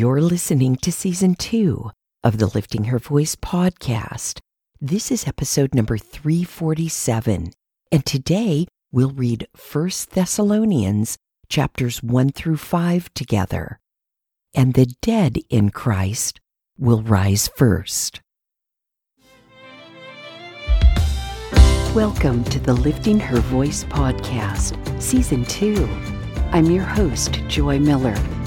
You're listening to season two of the Lifting Her Voice podcast. This is episode number 347, and today we'll read 1 Thessalonians chapters 1 through 5 together. And the dead in Christ will rise first. Welcome to the Lifting Her Voice podcast, season two. I'm your host, Joy Miller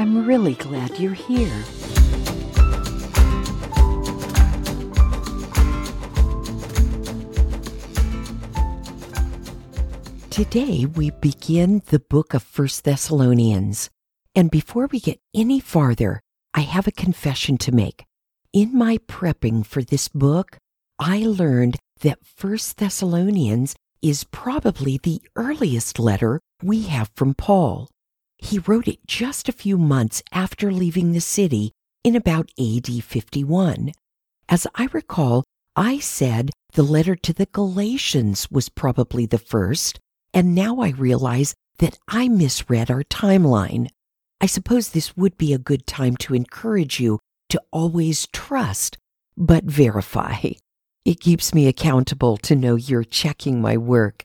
I'm really glad you're here. Today we begin the book of First Thessalonians. And before we get any farther, I have a confession to make. In my prepping for this book, I learned that First Thessalonians is probably the earliest letter we have from Paul. He wrote it just a few months after leaving the city in about AD 51. As I recall, I said the letter to the Galatians was probably the first, and now I realize that I misread our timeline. I suppose this would be a good time to encourage you to always trust, but verify. It keeps me accountable to know you're checking my work.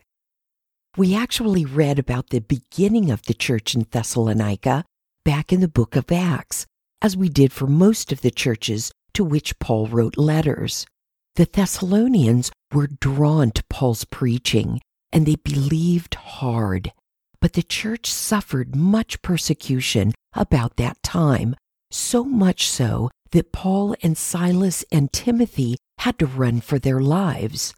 We actually read about the beginning of the church in Thessalonica back in the book of Acts, as we did for most of the churches to which Paul wrote letters. The Thessalonians were drawn to Paul's preaching and they believed hard. But the church suffered much persecution about that time, so much so that Paul and Silas and Timothy had to run for their lives.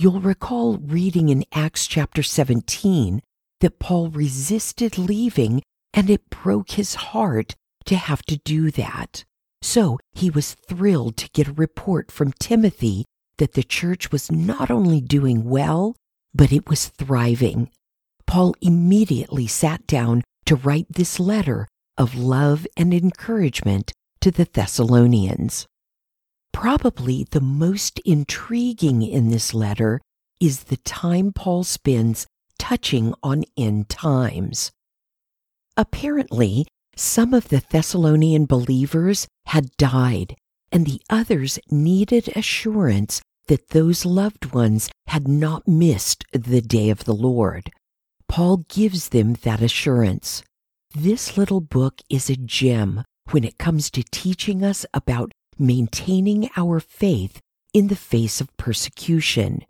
You'll recall reading in Acts chapter 17 that Paul resisted leaving and it broke his heart to have to do that. So he was thrilled to get a report from Timothy that the church was not only doing well, but it was thriving. Paul immediately sat down to write this letter of love and encouragement to the Thessalonians. Probably the most intriguing in this letter is the time Paul spends touching on end times. Apparently, some of the Thessalonian believers had died, and the others needed assurance that those loved ones had not missed the day of the Lord. Paul gives them that assurance. This little book is a gem when it comes to teaching us about maintaining our faith in the face of persecution.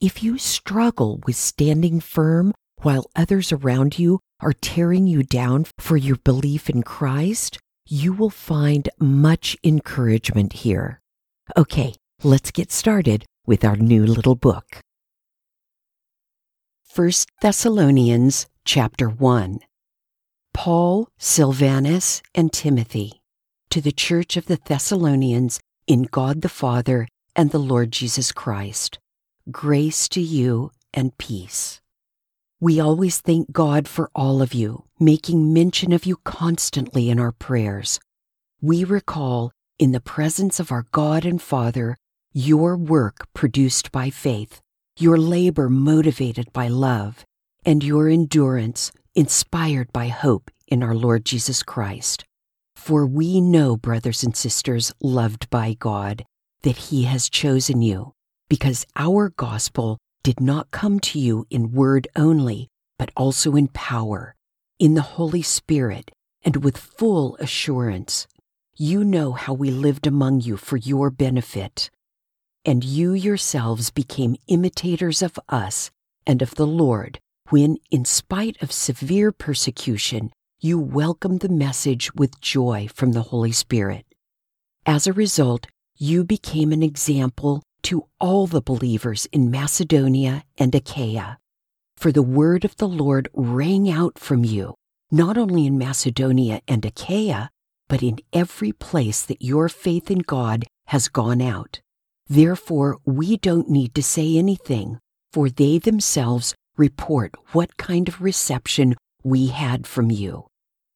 If you struggle with standing firm while others around you are tearing you down for your belief in Christ, you will find much encouragement here. Okay, let's get started with our new little book. 1 Thessalonians chapter 1 Paul, Silvanus, and Timothy to the church of the Thessalonians in God the Father and the Lord Jesus Christ. Grace to you and peace. We always thank God for all of you, making mention of you constantly in our prayers. We recall, in the presence of our God and Father, your work produced by faith, your labor motivated by love, and your endurance inspired by hope in our Lord Jesus Christ. For we know, brothers and sisters, loved by God, that He has chosen you, because our gospel did not come to you in word only, but also in power, in the Holy Spirit, and with full assurance. You know how we lived among you for your benefit. And you yourselves became imitators of us and of the Lord when, in spite of severe persecution, you welcomed the message with joy from the Holy Spirit. As a result, you became an example to all the believers in Macedonia and Achaia. For the word of the Lord rang out from you, not only in Macedonia and Achaia, but in every place that your faith in God has gone out. Therefore, we don't need to say anything, for they themselves report what kind of reception we had from you,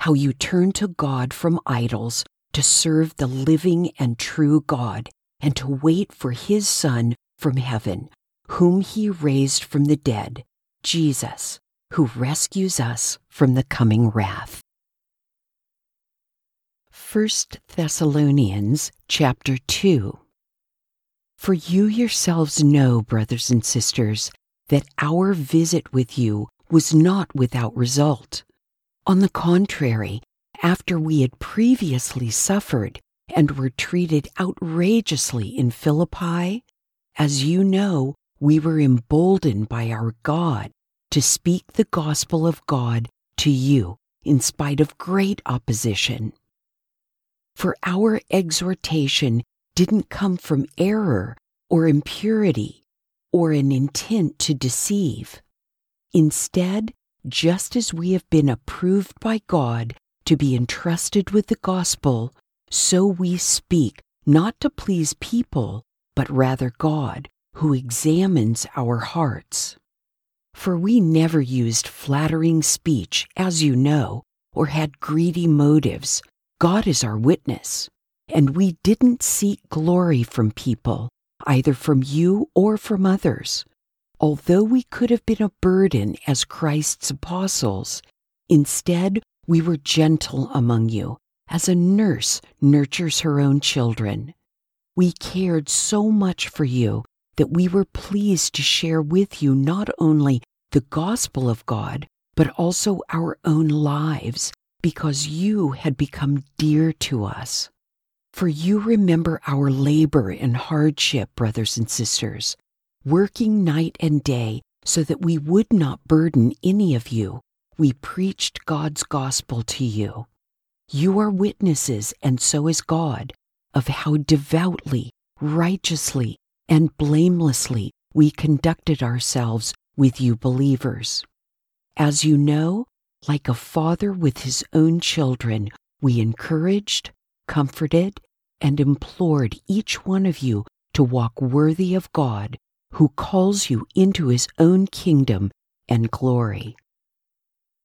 how you turned to God from idols to serve the living and true God, and to wait for his Son from heaven, whom he raised from the dead, Jesus, who rescues us from the coming wrath. 1 Thessalonians chapter 2 For you yourselves know, brothers and sisters, that our visit with you was not without result. On the contrary, after we had previously suffered and were treated outrageously in Philippi, as you know, we were emboldened by our God to speak the gospel of God to you in spite of great opposition. For our exhortation didn't come from error or impurity or an intent to deceive. Instead, just as we have been approved by God to be entrusted with the gospel, so we speak not to please people, but rather God, who examines our hearts. For we never used flattering speech, as you know, or had greedy motives. God is our witness. And we didn't seek glory from people, either from you or from others. Although we could have been a burden as Christ's apostles, instead we were gentle among you, as a nurse nurtures her own children. We cared so much for you that we were pleased to share with you not only the gospel of God, but also our own lives, because you had become dear to us. For you remember our labor and hardship, brothers and sisters, working night and day so that we would not burden any of you. We preached God's gospel to you. You are witnesses, and so is God, of how devoutly, righteously, and blamelessly we conducted ourselves with you believers. As you know, like a father with his own children, we encouraged, comforted, and implored each one of you to walk worthy of God, who calls you into his own kingdom and glory.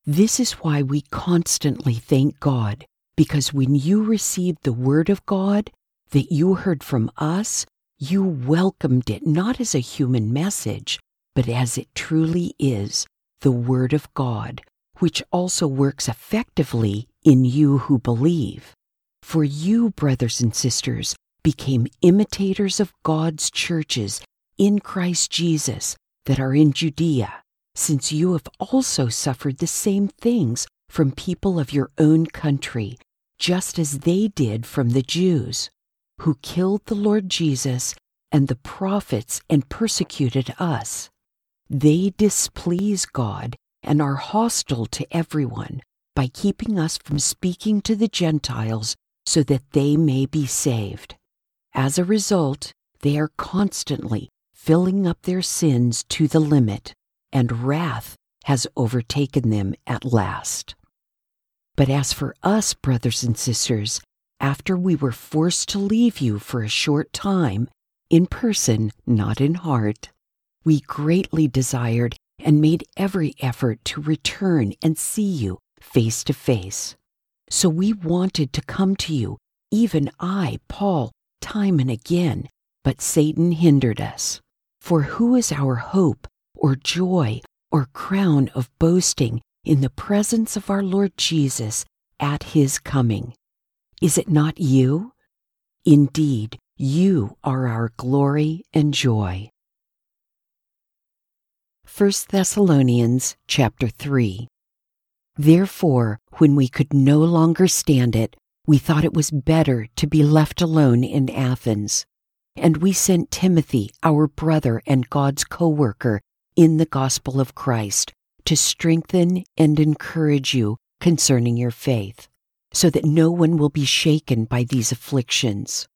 This is why we constantly thank God, because when you received the Word of God that you heard from us, you welcomed it not as a human message, but as it truly is the Word of God, which also works effectively in you who believe. For you, brothers and sisters, became imitators of God's churches in Christ Jesus that are in Judea, since you have also suffered the same things from people of your own country, just as they did from the Jews, who killed the Lord Jesus and the prophets and persecuted us. They displease God and are hostile to everyone by keeping us from speaking to the Gentiles so that they may be saved. As a result, they are constantly filling up their sins to the limit, and wrath has overtaken them at last. But as for us, brothers and sisters, after we were forced to leave you for a short time, in person, not in heart, we greatly desired and made every effort to return and see you face to face. So we wanted to come to you, even I, Paul, time and again, but Satan hindered us. For who is our hope, or joy, or crown of boasting in the presence of our Lord Jesus at his coming? Is it not you? Indeed, you are our glory and joy. 1 Thessalonians chapter 3 Therefore, when we could no longer stand it, we thought it was better to be left alone in Athens. And we sent Timothy, our brother and God's co worker in the gospel of Christ, to strengthen and encourage you concerning your faith, so that no one will be shaken by these afflictions.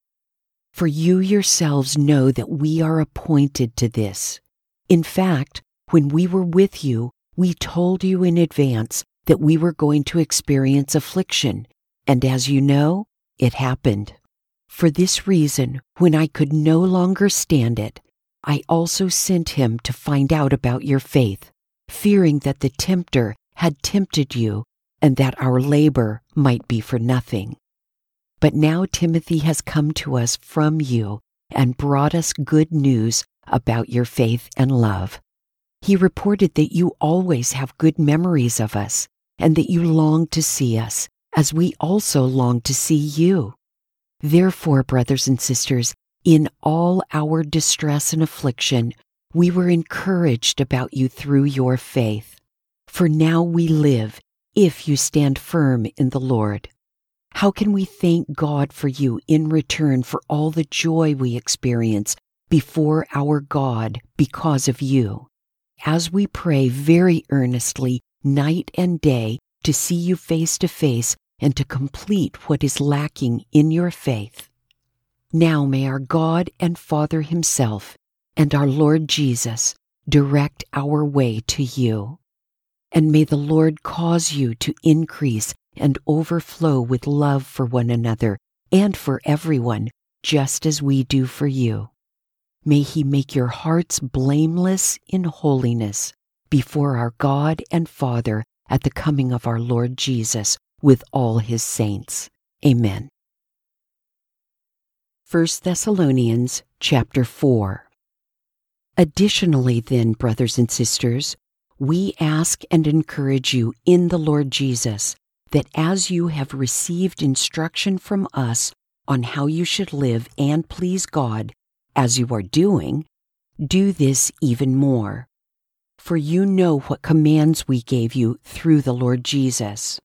For you yourselves know that we are appointed to this. In fact, when we were with you, we told you in advance that we were going to experience affliction, And as you know, it happened. For this reason, when I could no longer stand it, I also sent him to find out about your faith, fearing that the tempter had tempted you and that our labor might be for nothing. But now Timothy has come to us from you and brought us good news about your faith and love. He reported that you always have good memories of us and that you long to see us, as we also long to see you. Therefore, brothers and sisters, in all our distress and affliction, we were encouraged about you through your faith. For now we live if you stand firm in the Lord. How can we thank God for you in return for all the joy we experience before our God because of you? As we pray very earnestly night and day to see you face to face and to complete what is lacking in your faith. Now may our God and Father Himself and our Lord Jesus direct our way to you. And may the Lord cause you to increase and overflow with love for one another and for everyone, just as we do for you. May He make your hearts blameless in holiness before our God and Father at the coming of our Lord Jesus with all His saints. Amen. 1 Thessalonians chapter 4 Additionally, then, brothers and sisters, we ask and encourage you in the Lord Jesus that as you have received instruction from us on how you should live and please God, as you are doing, do this even more. For you know what commands we gave you through the Lord Jesus.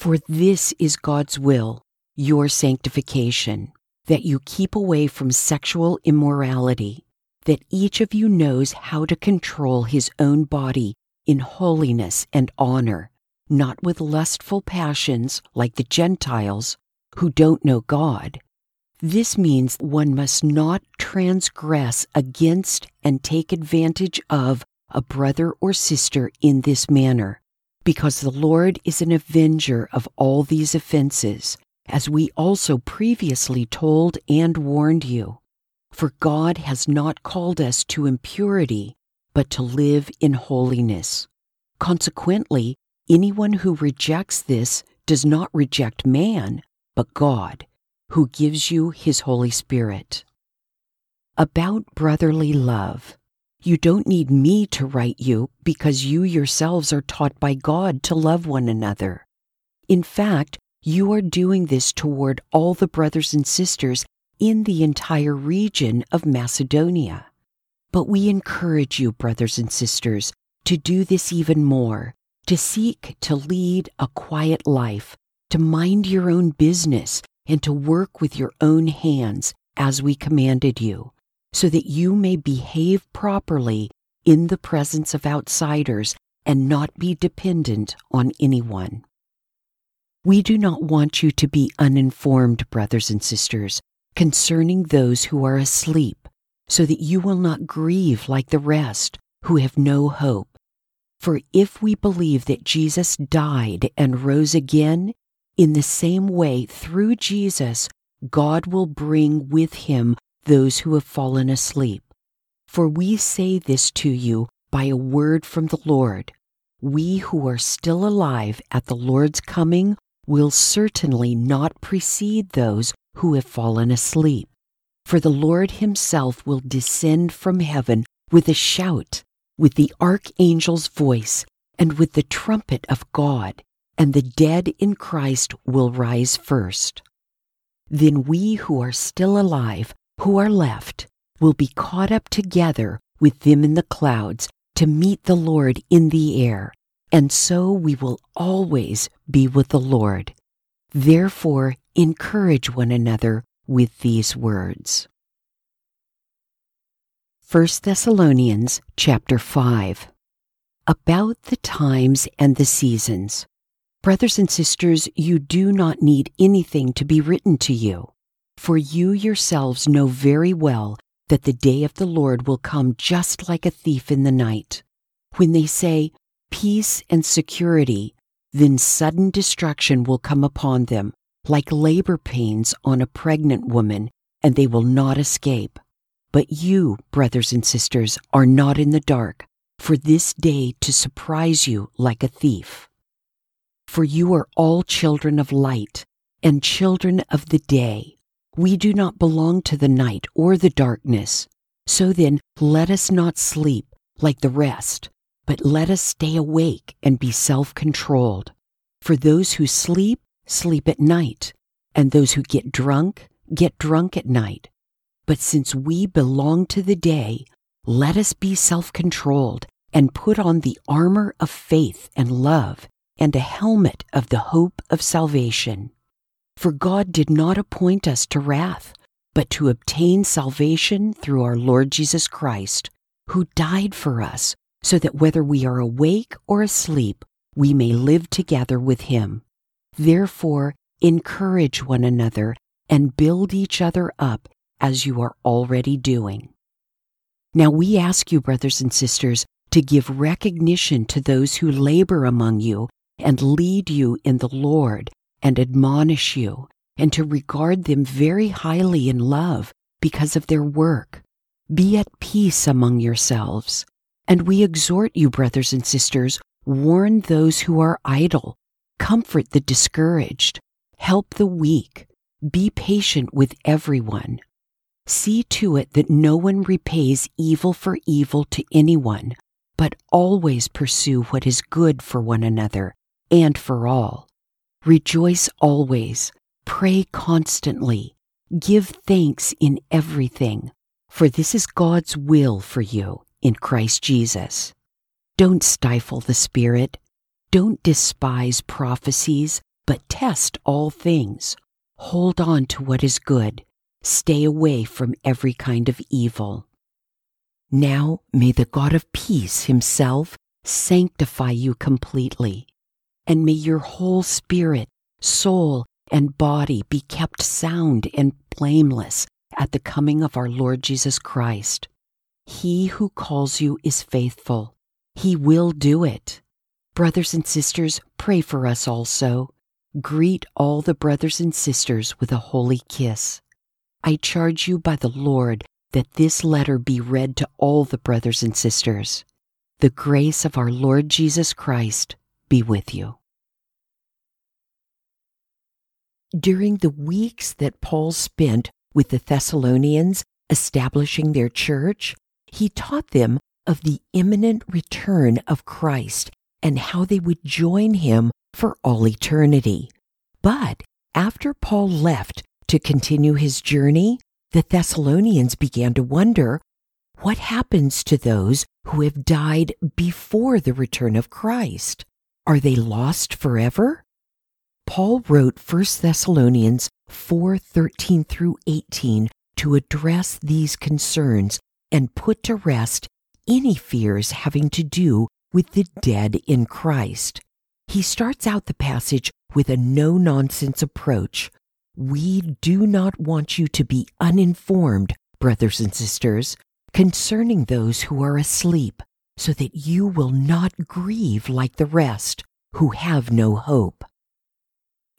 For this is God's will, your sanctification, that you keep away from sexual immorality that each of you knows how to control his own body in holiness and honor, not with lustful passions like the Gentiles who don't know God. This means one must not transgress against and take advantage of a brother or sister in this manner, because the Lord is an avenger of all these offenses, as we also previously told and warned you. For God has not called us to impurity, but to live in holiness. Consequently, anyone who rejects this does not reject man, but God, who gives you his Holy Spirit. About brotherly love. You don't need me to write you because you yourselves are taught by God to love one another. In fact, you are doing this toward all the brothers and sisters in the entire region of Macedonia. But we encourage you, brothers and sisters, to do this even more, to seek to lead a quiet life, to mind your own business, and to work with your own hands as we commanded you, so that you may behave properly in the presence of outsiders and not be dependent on anyone. We do not want you to be uninformed, brothers and sisters, concerning those who are asleep, so that you will not grieve like the rest who have no hope. For if we believe that Jesus died and rose again, in the same way, through Jesus, God will bring with him those who have fallen asleep. For we say this to you by a word from the Lord. We who are still alive at the Lord's coming will certainly not precede those who have fallen asleep. For the Lord himself will descend from heaven with a shout, with the archangel's voice, and with the trumpet of God, and the dead in Christ will rise first. Then we who are still alive, who are left, will be caught up together with them in the clouds to meet the Lord in the air, and so we will always be with the Lord. Therefore, encourage one another with these words. 1 Thessalonians chapter 5 About the times and the seasons. Brothers and sisters, you do not need anything to be written to you, for you yourselves know very well that the day of the Lord will come just like a thief in the night. When they say peace and security, then sudden destruction will come upon them, like labor pains on a pregnant woman, and they will not escape. But you, brothers and sisters, are not in the dark, for this day to surprise you like a thief. For you are all children of light and children of the day. We do not belong to the night or the darkness. So then, let us not sleep like the rest, but let us stay awake and be self controlled. For those who sleep, sleep at night, and those who get drunk, get drunk at night. But since we belong to the day, let us be self controlled and put on the armor of faith and love and a helmet of the hope of salvation. For God did not appoint us to wrath, but to obtain salvation through our Lord Jesus Christ, who died for us, so that whether we are awake or asleep, we may live together with him. Therefore, encourage one another and build each other up as you are already doing. Now we ask you, brothers and sisters, to give recognition to those who labor among you and lead you in the Lord and admonish you, and to regard them very highly in love because of their work. Be at peace among yourselves. And we exhort you, brothers and sisters, warn those who are idle, comfort the discouraged, help the weak, be patient with everyone. See to it that no one repays evil for evil to anyone, but always pursue what is good for one another and for all. Rejoice always, pray constantly, give thanks in everything, for this is God's will for you in Christ Jesus. Don't stifle the Spirit. Don't despise prophecies, but test all things. Hold on to what is good. Stay away from every kind of evil. Now may the God of peace himself sanctify you completely, and may your whole spirit, soul, and body be kept sound and blameless at the coming of our Lord Jesus Christ. He who calls you is faithful. He will do it. Brothers and sisters, pray for us also. Greet all the brothers and sisters with a holy kiss. I charge you by the Lord that this letter be read to all the brothers and sisters. The grace of our Lord Jesus Christ be with you. During the weeks that Paul spent with the Thessalonians establishing their church, he taught them of the imminent return of Christ and how they would join him for all eternity. But after Paul left to continue his journey, the Thessalonians began to wonder what happens to those who have died before the return of Christ? Are they lost forever? Paul wrote 1 Thessalonians 4:13 through 18 to address these concerns and put to rest any fears having to do with the dead in Christ. He starts out the passage with a no nonsense approach. We do not want you to be uninformed, brothers and sisters, concerning those who are asleep, so that you will not grieve like the rest who have no hope.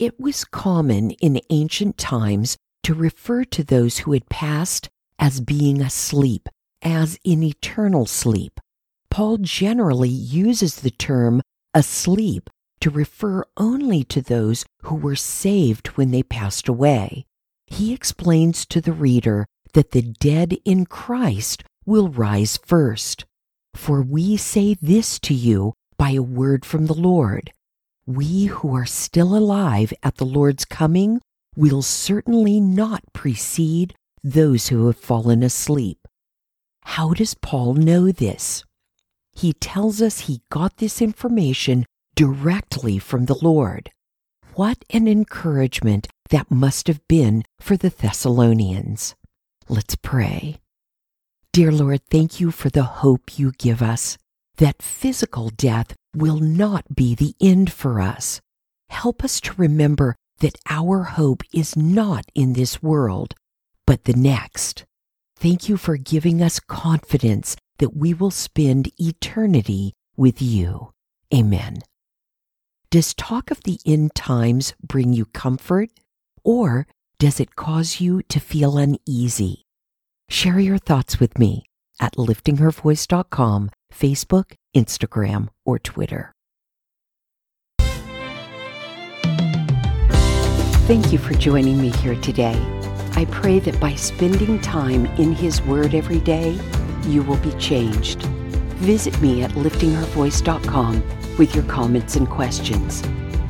It was common in ancient times to refer to those who had passed as being asleep, as in eternal sleep. Paul generally uses the term asleep to refer only to those who were saved when they passed away. He explains to the reader that the dead in Christ will rise first. For we say this to you by a word from the Lord. We who are still alive at the Lord's coming will certainly not precede those who have fallen asleep. How does Paul know this? He tells us he got this information directly from the Lord. What an encouragement that must have been for the Thessalonians. Let's pray. Dear Lord, thank you for the hope you give us that physical death will not be the end for us. Help us to remember that our hope is not in this world, but the next. Thank you for giving us confidence that we will spend eternity with you. Amen. Does talk of the end times bring you comfort, or does it cause you to feel uneasy? Share your thoughts with me at liftinghervoice.com, Facebook, Instagram, or Twitter. Thank you for joining me here today. I pray that by spending time in His Word every day, you will be changed. Visit me at liftinghervoice.com with your comments and questions.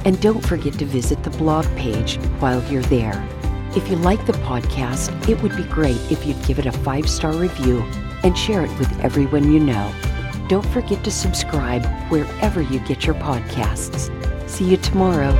And don't forget to visit the blog page while you're there. If you like the podcast, it would be great if you'd give it a five star review and share it with everyone you know. Don't forget to subscribe wherever you get your podcasts. See you tomorrow.